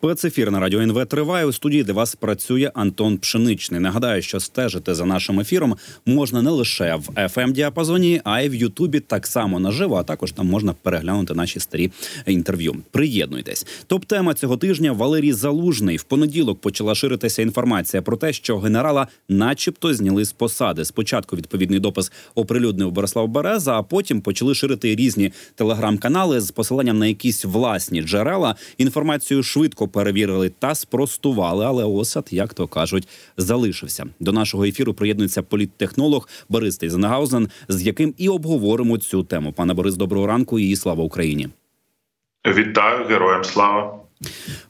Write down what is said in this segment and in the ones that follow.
Спецефір на радіо НВ триває у студії, де вас працює Антон Пшеничний. Нагадаю, що стежити за нашим ефіром можна не лише в fm діапазоні, а й в Ютубі так само наживо. А також там можна переглянути наші старі інтерв'ю. Приєднуйтесь. Топ тема цього тижня Валерій Залужний в понеділок почала ширитися інформація про те, що генерала, начебто, зняли з посади. Спочатку відповідний допис оприлюднив Борислав Береза, а потім почали ширити різні телеграм-канали з посиланням на якісь власні джерела. Інформацію швидко перевірили та спростували, але осад, як то кажуть, залишився. До нашого ефіру приєднується політтехнолог Борис Тейзенгаузен, з яким і обговоримо цю тему. Пане Борис, доброго ранку і слава Україні. Вітаю героям слава.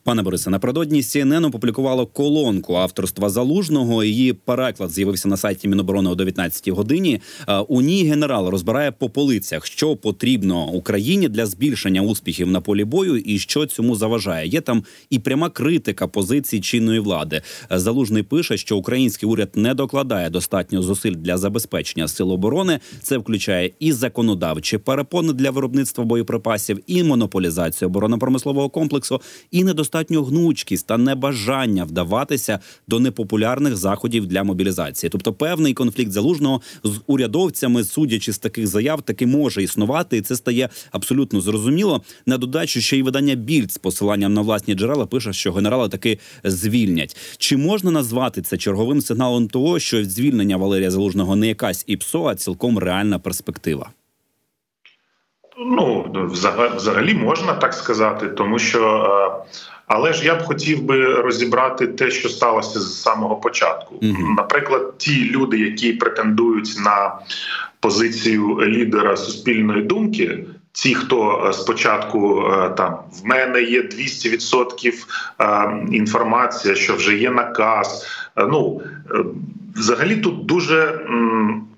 Пане Борисе, напередодні CNN опублікувало колонку авторства залужного. Її переклад з'явився на сайті Міноборони о 19 годині. У ній генерал розбирає по полицях, що потрібно Україні для збільшення успіхів на полі бою, і що цьому заважає. Є там і пряма критика позиції чинної влади. Залужний пише, що український уряд не докладає достатньо зусиль для забезпечення сил оборони. Це включає і законодавчі перепони для виробництва боєприпасів, і монополізацію оборонно-промислового комплексу і недостатньо гнучкість та небажання вдаватися до непопулярних заходів для мобілізації. Тобто, певний конфлікт залужного з урядовцями, судячи з таких заяв, таки може існувати, і це стає абсолютно зрозуміло. На додачу ще й видання більд з посиланням на власні джерела пише, що генерала таки звільнять. Чи можна назвати це черговим сигналом того, що звільнення Валерія Залужного не якась ІПСО, а цілком реальна перспектива? Ну взагалі можна так сказати, тому що але ж я б хотів би розібрати те, що сталося з самого початку. Mm -hmm. Наприклад, ті люди, які претендують на позицію лідера суспільної думки. Ті, хто спочатку там в мене є 200% інформація, що вже є наказ. Ну взагалі тут дуже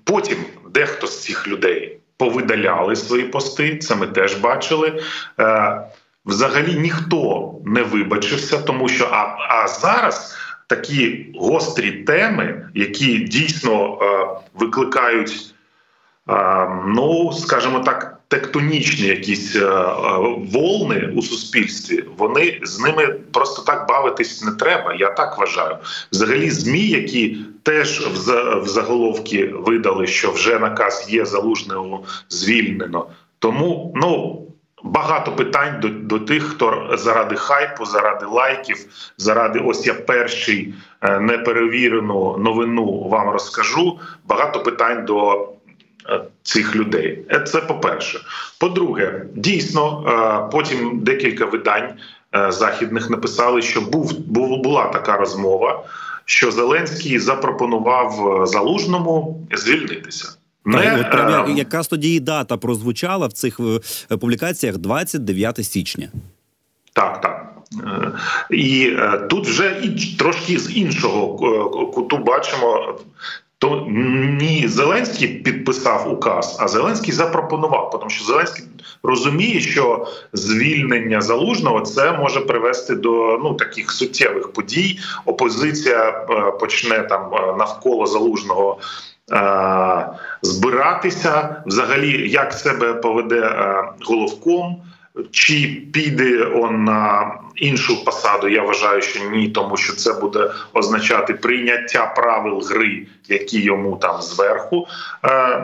потім дехто з цих людей повидаляли свої пости. Це ми теж бачили. Е, взагалі ніхто не вибачився, тому що а, а зараз такі гострі теми, які дійсно е, викликають, е, ну скажімо так тектонічні якісь е, е, волни у суспільстві, вони з ними просто так бавитись не треба. Я так вважаю. Взагалі, змі, які теж в заголовки видали, що вже наказ є залужного звільнено. Тому ну. Багато питань до до тих, хто заради хайпу, заради лайків, заради ось я перший е, неперевірену новину вам розкажу. Багато питань до цих людей. Е, це по перше. По-друге, дійсно, е, потім декілька видань західних написали, що був була така розмова, що Зеленський запропонував залужному звільнитися. Не, прямо е... якраз тоді і дата прозвучала в цих публікаціях 29 січня. Так, так. І тут вже і трошки з іншого куту бачимо то ні Зеленський підписав указ, а Зеленський запропонував, тому що Зеленський розуміє, що звільнення залужного це може привести до ну таких суттєвих подій. Опозиція е, почне там е, навколо залужного. Е, збиратися взагалі, як себе поведе головком, чи піде он на іншу посаду? Я вважаю, що ні, тому що це буде означати прийняття правил гри, які йому там зверху е,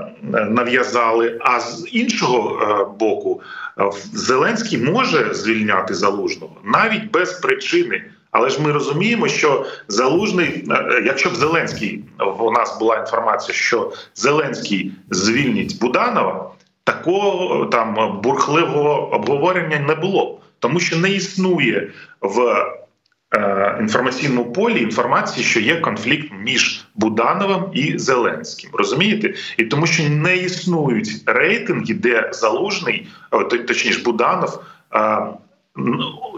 нав'язали. А з іншого е, боку, е, Зеленський може звільняти залужного навіть без причини. Але ж ми розуміємо, що залужний, е, якщо б Зеленський у нас була інформація, що Зеленський звільнить Буданова такого там бурхливого обговорення не було, тому що не існує в е, інформаційному полі інформації, що є конфлікт між Будановим і Зеленським. Розумієте? І тому, що не існують рейтинги, де залужний, точніше Буданов. Е,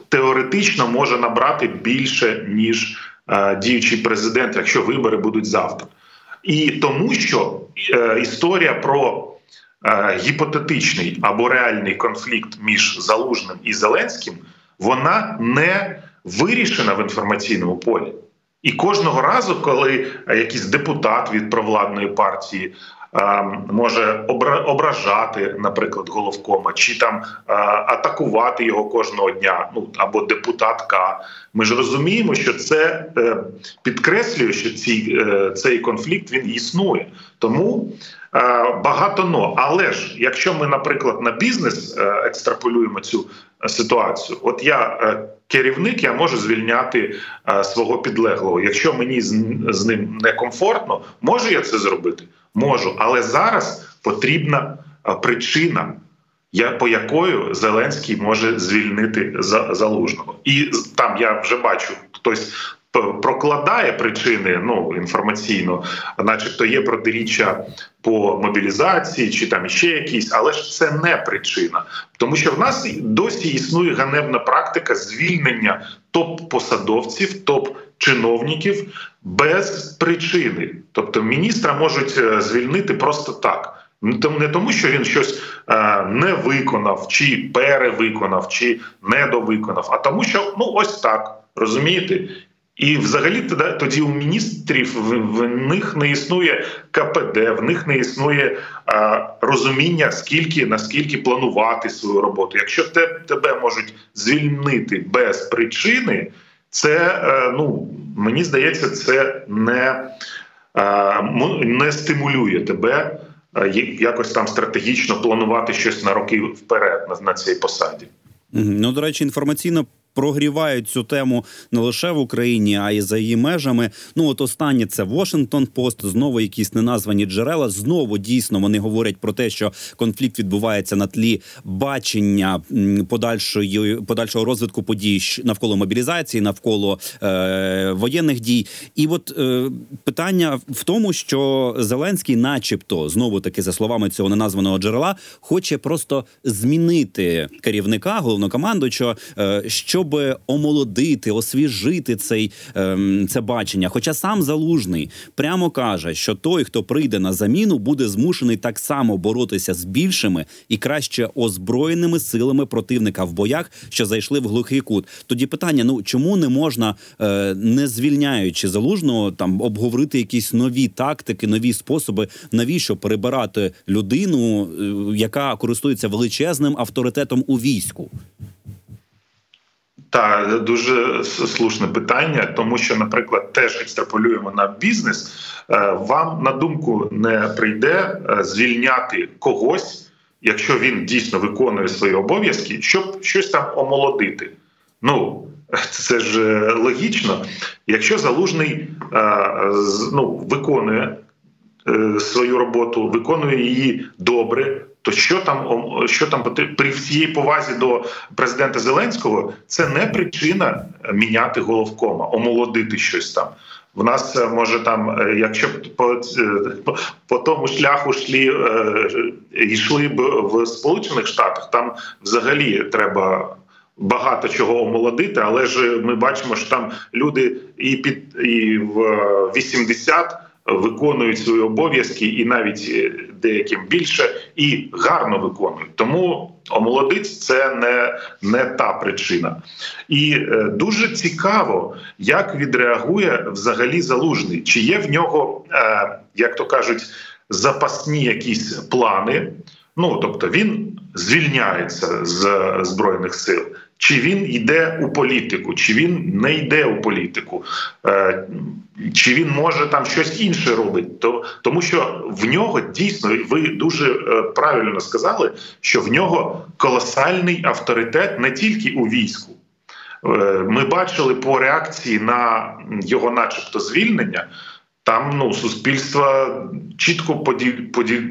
Теоретично може набрати більше ніж е, діючий президент, якщо вибори будуть завтра, і тому, що е, історія про Е, гіпотетичний або реальний конфлікт між залужним і Зеленським, вона не вирішена в інформаційному полі. І кожного разу, коли якийсь депутат від провладної партії може ображати, наприклад, головкома, чи там атакувати його кожного дня. Ну або депутатка. Ми ж розуміємо, що це е, підкреслює, що е, цей конфлікт він існує. Тому е, багато но. Але ж якщо ми, наприклад, на бізнес екстраполюємо цю ситуацію, от я керівник, я можу звільняти свого підлеглого. Якщо мені з ним некомфортно, можу я це зробити можу, але зараз потрібна причина, по якою Зеленський може звільнити залужного, і там я вже бачу хтось. Прокладає причини ну інформаційно, начебто є протиріччя по мобілізації чи там ще якісь, але ж це не причина, тому що в нас досі існує ганебна практика звільнення топ-посадовців, топ-чиновників без причини. Тобто міністра можуть е, звільнити просто так. Не тому, що він щось е, не виконав, чи перевиконав, чи недовиконав, а тому, що ну ось так розумієте. І, взагалі, тоді у міністрів в них не існує КПД, в них не існує а, розуміння, скільки наскільки планувати свою роботу. Якщо те, тебе можуть звільнити без причини, це е, ну мені здається, це не, е, не стимулює тебе е, якось там стратегічно планувати щось на роки вперед на, на цій посаді. Ну до речі, інформаційно прогрівають цю тему не лише в Україні, а й за її межами. Ну от останнє це Washington Post, знову якісь неназвані джерела. Знову дійсно вони говорять про те, що конфлікт відбувається на тлі бачення подальшої подальшого розвитку подій навколо мобілізації, навколо е, воєнних дій. І от е, питання в тому, що Зеленський, начебто, знову таки за словами цього неназваного джерела, хоче просто змінити керівника головнокомандуючого, е, щоб щоб омолодити, освіжити цей ем, це бачення. Хоча сам залужний прямо каже, що той, хто прийде на заміну, буде змушений так само боротися з більшими і краще озброєними силами противника в боях, що зайшли в глухий кут. Тоді питання: ну чому не можна, е, не звільняючи залужного, там обговорити якісь нові тактики, нові способи, навіщо перебирати людину, е, яка користується величезним авторитетом у війську? Та дуже слушне питання, тому що, наприклад, теж екстраполюємо на бізнес. Е, вам на думку не прийде е, звільняти когось, якщо він дійсно виконує свої обов'язки, щоб щось там омолодити. Ну це ж е, логічно. Якщо залужний ну, виконує свою роботу, виконує її добре, то що там що там при всій повазі до президента Зеленського, це не причина міняти головкома, омолодити щось там. В нас е, може там, е, якщо б е, по, по тому шляху шлі йшли б в Сполучених Штатах, там взагалі треба. Багато чого омолодити, але ж ми бачимо, що там люди і під і в 80 виконують свої обов'язки, і навіть е, деяким більше, і гарно виконують. Тому омолодиць це не, не та причина. І е, дуже цікаво, як відреагує взагалі залужний, чи є в нього, е, як то кажуть, запасні якісь плани. Ну тобто він звільняється з збройних сил. Чи він йде у політику, чи він не йде у політику, е, чи він може там щось інше робить, то тому, що в нього дійсно ви дуже е, правильно сказали, що в нього колосальний авторитет не тільки у війську. Е, ми бачили по реакції на його, начебто, звільнення. Там ну суспільство чітко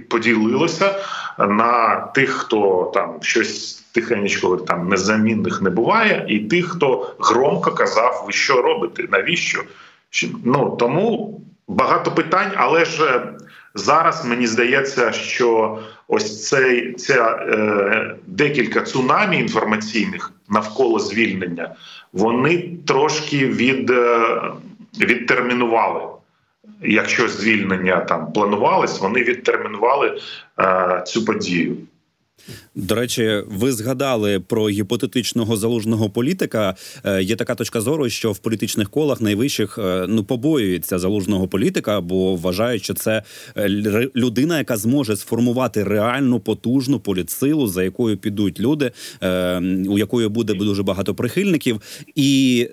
поділилося на тих, хто там щось тихенечко там незамінних не буває, і тих, хто громко казав, ви що робите, навіщо? Ну тому багато питань, але ж е, зараз мені здається, що ось цей ця е, декілька цунамі інформаційних навколо звільнення, вони трошки від, е, відтермінували. Якщо звільнення там планувалось, вони відтермінували е, цю подію. До речі, ви згадали про гіпотетичного залужного політика. Е, Є така точка зору, що в політичних колах найвищих е, ну побоюються залужного політика, бо вважають, що це е, людина, яка зможе сформувати реальну потужну політсилу, за якою підуть люди, е, у якої буде дуже багато прихильників, і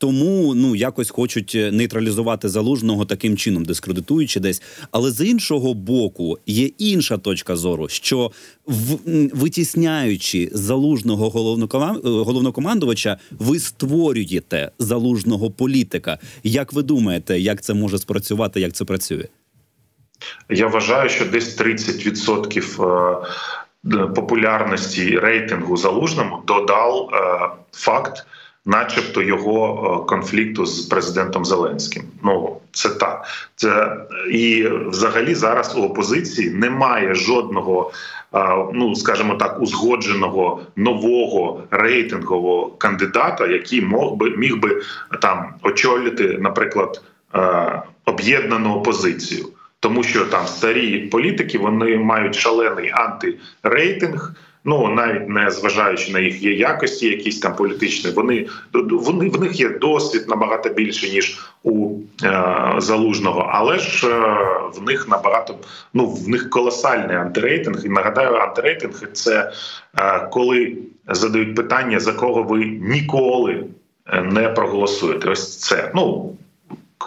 тому ну якось хочуть е, нейтралізувати залужного таким чином, дискредитуючи десь. Але з іншого боку, є інша точка зору, що в, витісняючи залужного е, головнокомандувача, ви створюєте залужного політика. Як ви думаєте, як це може спрацювати? Як це працює? Я вважаю, що десь 30% е, популярності рейтингу залужному додав факт, начебто, його е, конфлікту з президентом Зеленським. Ну це так. Це і взагалі зараз у опозиції немає жодного. е, Ну, скажімо так, узгодженого нового рейтингового кандидата, який мог би міг би там очолити, наприклад, е, об'єднану опозицію тому що там старі політики вони мають шалений антирейтинг. Ну навіть не зважаючи на їх є якості, якісь там політичні, вони вони в них є досвід набагато більше ніж у е, залужного, але ж е, в них набагато ну в них колосальний антирейтинг. І нагадаю, антирейтинг це е, коли задають питання, за кого ви ніколи е, не проголосуєте. Ось це ну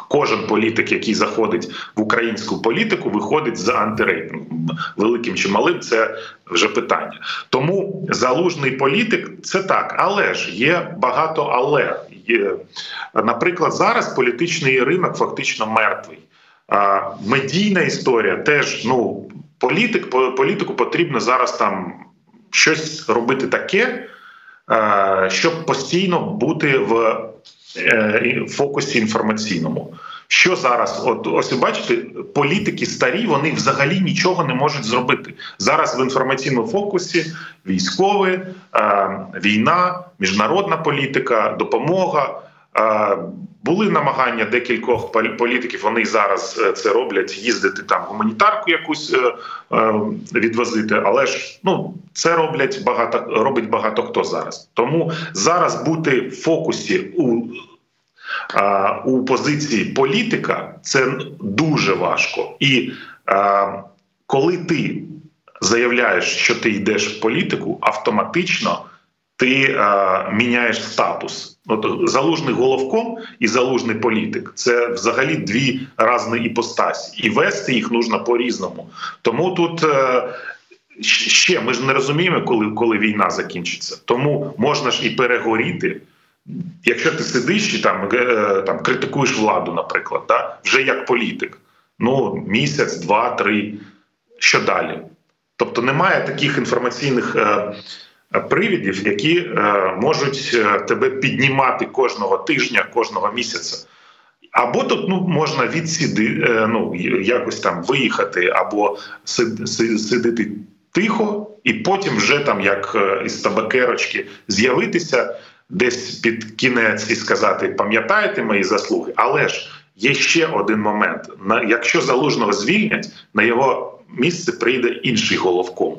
кожен політик, який заходить в українську політику, виходить за антирейтингом. Великим чи малим це вже питання. Тому залужний політик це так, але ж є багато але. Є, наприклад, зараз політичний ринок фактично мертвий. А, медійна історія теж ну політик політику потрібно зараз там щось робити таке, щоб постійно бути в е, фокусі інформаційному. Що зараз, от ось бачите, політики старі, вони взагалі нічого не можуть зробити зараз. В інформаційному фокусі військові, е, війна, міжнародна політика, допомога. Е, були намагання декількох політиків. Вони зараз е, це роблять, їздити там гуманітарку якусь е, відвозити. Але ж ну це роблять багато робить багато хто зараз. Тому зараз бути в фокусі у у позиції політика це дуже важко. І коли ти заявляєш, що ти йдеш в політику, автоматично ти міняєш статус. От залужний головком і залужний політик це взагалі дві різні іпостасі, і вести їх нужно по-різному. Тому тут. Е, ще ми ж не розуміємо, коли коли війна закінчиться. Тому можна ж і перегоріти, Якщо ти сидиш і там е, там критикуєш владу, наприклад, да, вже як політик, ну місяць, два, три, що далі? Тобто немає таких інформаційних е, привідів, які е, можуть е, тебе піднімати кожного тижня, кожного місяця. Або тут ну можна відсіди, е, ну якось там виїхати, або сидити тихо, і потім вже там, як е, із табакерочки, з'явитися десь під кінець і сказати пам'ятаєте мої заслуги, але ж є ще один момент: на якщо залужного звільнять, на його місце прийде інший головком,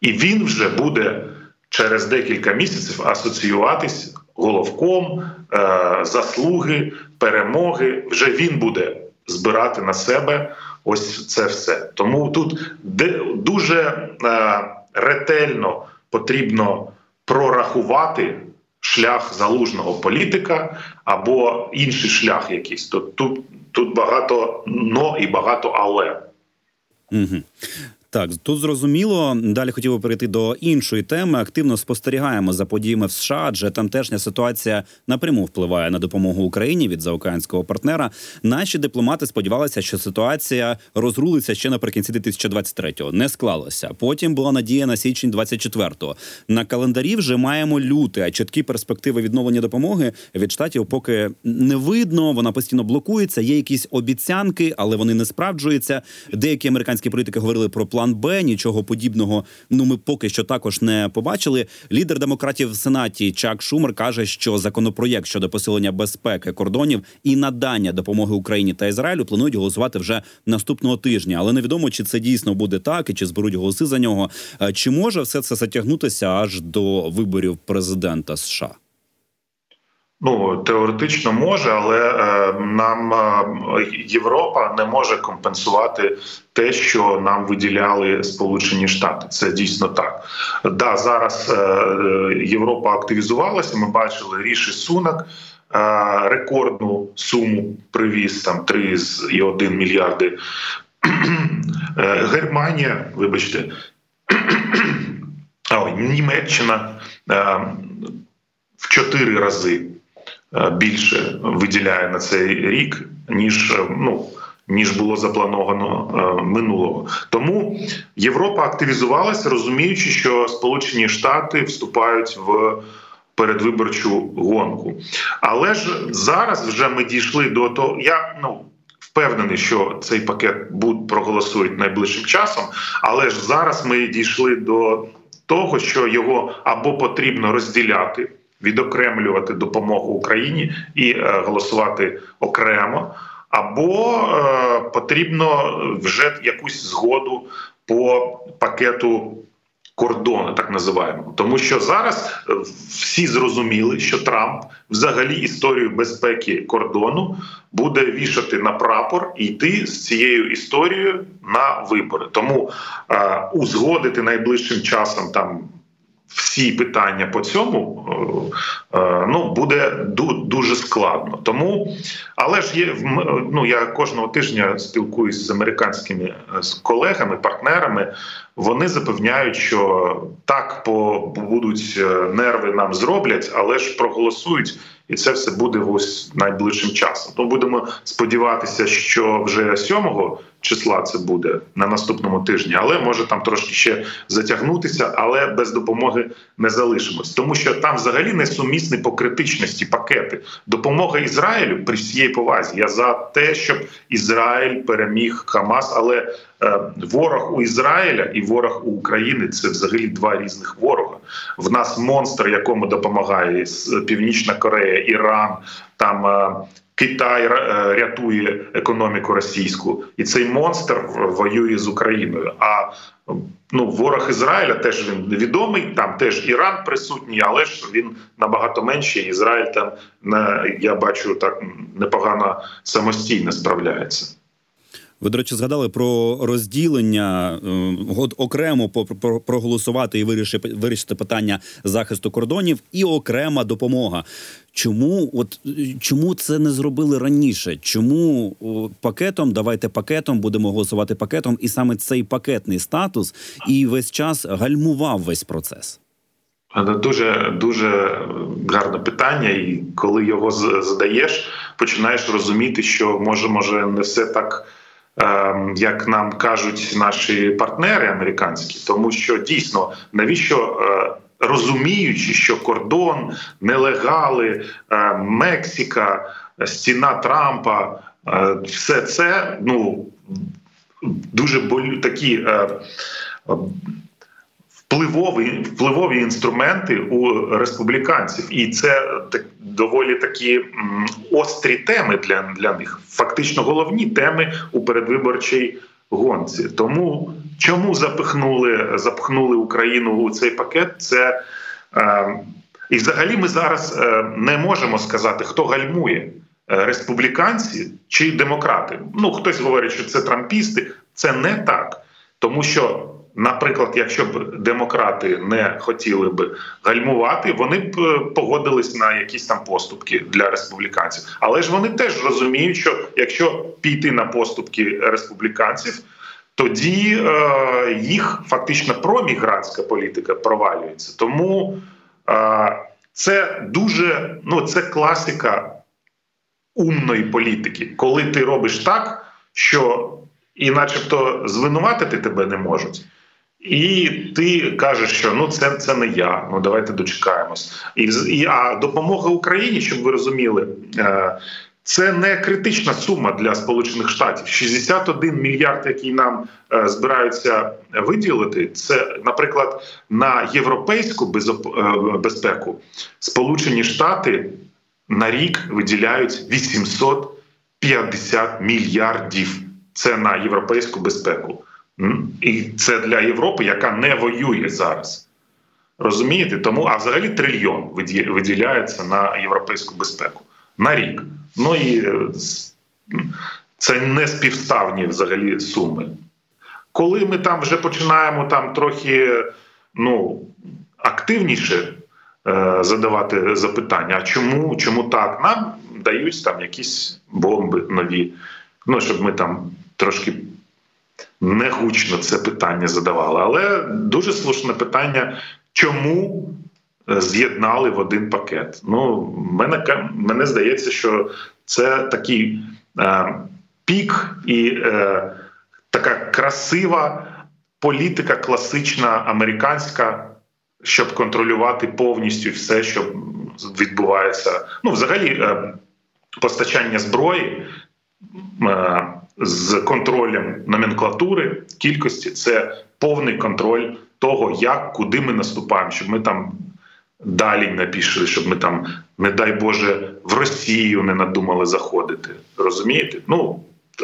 і він вже буде через декілька місяців асоціюватись головком, е, заслуги, перемоги. Вже він буде збирати на себе ось це все. Тому тут дуже е, ретельно потрібно прорахувати шлях залужного політика або інший шлях якийсь. Тут тут, тут багато но і багато але. Угу. Так, тут зрозуміло. Далі хотів би перейти до іншої теми. Активно спостерігаємо за подіями в США, адже тамтешня ситуація напряму впливає на допомогу Україні від заокеанського партнера. Наші дипломати сподівалися, що ситуація розрулиться ще наприкінці 2023-го. Не склалося. Потім була надія на січень 24-го. На календарі вже маємо люти, а чіткі перспективи відновлення допомоги від штатів поки не видно. Вона постійно блокується. Є якісь обіцянки, але вони не справджуються. Деякі американські політики говорили про план план Б. Нічого подібного. Ну ми поки що також не побачили. Лідер демократів в сенаті Чак Шумер каже, що законопроєкт щодо посилення безпеки кордонів і надання допомоги Україні та Ізраїлю планують голосувати вже наступного тижня. Але невідомо, чи це дійсно буде так і чи зберуть голоси за нього. Е, Чи може все це затягнутися аж до виборів президента США? Ну теоретично може, але е, нам е, Європа не може компенсувати те, що нам виділяли Сполучені Штати. Це дійсно так. Да, зараз е, Європа активізувалася. Ми бачили ріші сунок. Рекордну суму привіз там 3,1 мільярди. Германія, вибачте, Німеччина в чотири рази більше виділяє на цей рік, ніж е, ну. Ніж було заплановано е, минулого, тому Європа активізувалася, розуміючи, що Сполучені Штати вступають в передвиборчу гонку. Але ж зараз вже ми дійшли до того. Я ну впевнений, що цей пакет будуть проголосують найближчим часом, але ж зараз ми дійшли до того, що його або потрібно розділяти, відокремлювати допомогу Україні і е, голосувати окремо, або е, потрібно вже якусь згоду по пакету. Кордону, так називаємо, тому що зараз е, всі зрозуміли, що Трамп взагалі історію безпеки кордону буде вішати на прапор і йти з цією історією на вибори. Тому е, узгодити найближчим часом там всі питання по цьому ну буде дуже складно. Тому, але ж є ну я кожного тижня спілкуюсь з американськими е, з колегами, партнерами. Вони запевняють, що так по будуть нерви нам зроблять, але ж проголосують, і це все буде ось найближчим часом. То будемо сподіватися, що вже 7 числа це буде на наступному тижні, але може там трошки ще затягнутися, але без допомоги не залишимось, тому що там взагалі несумісні по критичності пакети. Допомога Ізраїлю при всієї повазі. Я за те, щоб Ізраїль переміг Хамас, але е, ворог у Ізраїля і ворог у України це взагалі два різних ворога. В нас монстр, якому допомагає Північна Корея, Іран, там е, Китай е, рятує економіку російську, і цей монстр воює з Україною. А ну ворог Ізраїля теж він відомий. Там теж Іран присутній, але ж він набагато менший. Ізраїль там я бачу так непогано самостійно справляється. Ви, до речі, згадали про розділення е, окремо проголосувати і вирішити вирішити питання захисту кордонів, і окрема допомога. Чому от чому це не зробили раніше? Чому пакетом давайте пакетом будемо голосувати пакетом, і саме цей пакетний статус і весь час гальмував весь процес? Дуже дуже гарне питання, і коли його задаєш, починаєш розуміти, що може, може не все так. Ем, як нам кажуть наші партнери американські, тому що дійсно навіщо е, розуміючи, що кордон, нелегали, е, Мексика, стіна Трампа, е, все це ну дуже болю такі впливові впливові інструменти у республіканців, і це так доволі такі острі теми для, для них. Фактично головні теми у передвиборчій гонці. Тому чому запихнули запхнули Україну у цей пакет? Це е, і взагалі ми зараз е, не можемо сказати, хто гальмує. Е, республіканці чи демократи, ну хтось говорить, що це трампісти. Це не так, тому що Наприклад, якщо б демократи не хотіли б гальмувати, вони б е, погодились на якісь там поступки для республіканців. Але ж вони теж розуміють, що якщо піти на поступки республіканців, тоді е, їх фактично промігрантська політика провалюється. Тому е, це дуже ну це класика умної політики, коли ти робиш так, що і, начебто, звинуватити тебе не можуть. І ти кажеш, що ну це це не я. Ну давайте дочекаємось. І і а допомога Україні, щоб ви розуміли, е, це не критична сума для Сполучених Штатів. 61 мільярд, який нам е, збираються виділити, це, наприклад, на європейську безоп- е, безпеку Сполучені Штати на рік виділяють 850 мільярдів. Це на європейську безпеку. І це для Європи, яка не воює зараз. Розумієте? Тому, а взагалі трильйон виділяється на європейську безпеку на рік. Ну і е, це не співставні взагалі суми. Коли ми там вже починаємо там трохи ну, активніше е, задавати запитання, а чому, чому так? Нам дають там якісь бомби нові. Ну, щоб ми там трошки негучно це питання задавали. Але дуже слушне питання, чому е, з'єднали в один пакет? Ну, мене, мене здається, що це такий е, пік і е, така красива політика, класична американська, щоб контролювати повністю все, що відбувається. Ну, взагалі, е, постачання зброї е, з контролем номенклатури кількості це повний контроль того, як куди ми наступаємо, щоб ми там далі не пішли, щоб ми там, не дай Боже, в Росію не надумали заходити. Розумієте? Ну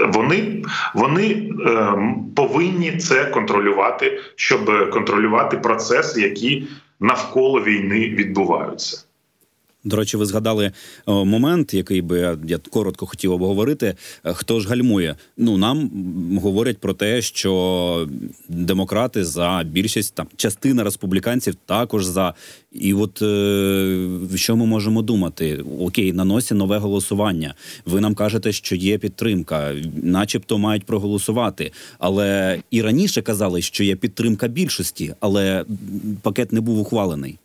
вони, вони е, повинні це контролювати, щоб контролювати процеси, які навколо війни відбуваються. До речі, ви згадали момент, який би я, я коротко хотів обговорити. Е, Хто ж гальмує? Ну нам говорять про те, що демократи за більшість там частина республіканців також за. І от е, що ми можемо думати? Окей, на носі нове голосування. Ви нам кажете, що є підтримка, начебто мають проголосувати. Але і раніше казали, що є підтримка більшості, але пакет не був ухвалений.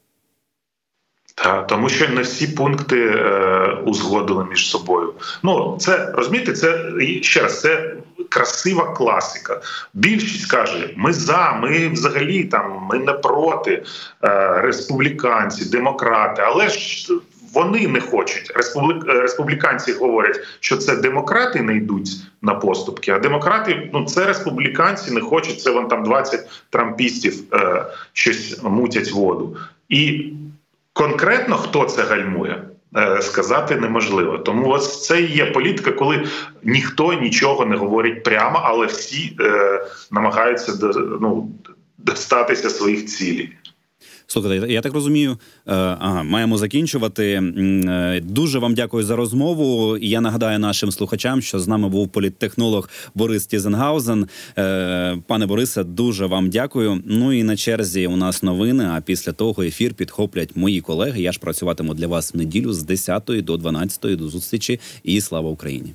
Та тому, що не всі пункти е, узгодили між собою. Ну це розумієте, це ще раз це красива класика. Більшість каже: ми за, ми взагалі там ми не проти е, республіканці, демократи, але ж. Вони не хочуть. Е, Республіканці говорять, що це демократи не йдуть на поступки, а демократи ну це республіканці не хочуть. Це вон там 20 трампістів е, щось мутять воду. І Конкретно хто це гальмує, е, сказати неможливо. Тому ось це і є політика, коли ніхто нічого не говорить прямо, але всі е, намагаються до, ну, достатися своїх цілей. Слухайте, я так розумію. е, Ага, маємо закінчувати. Е, Дуже вам дякую за розмову. І Я нагадаю нашим слухачам, що з нами був політтехнолог Борис Тізенгаузен. Е, Пане Борисе, дуже вам дякую. Ну і на черзі у нас новини. А після того ефір підхоплять мої колеги. Я ж працюватиму для вас в неділю з 10 до 12 до зустрічі. І слава Україні.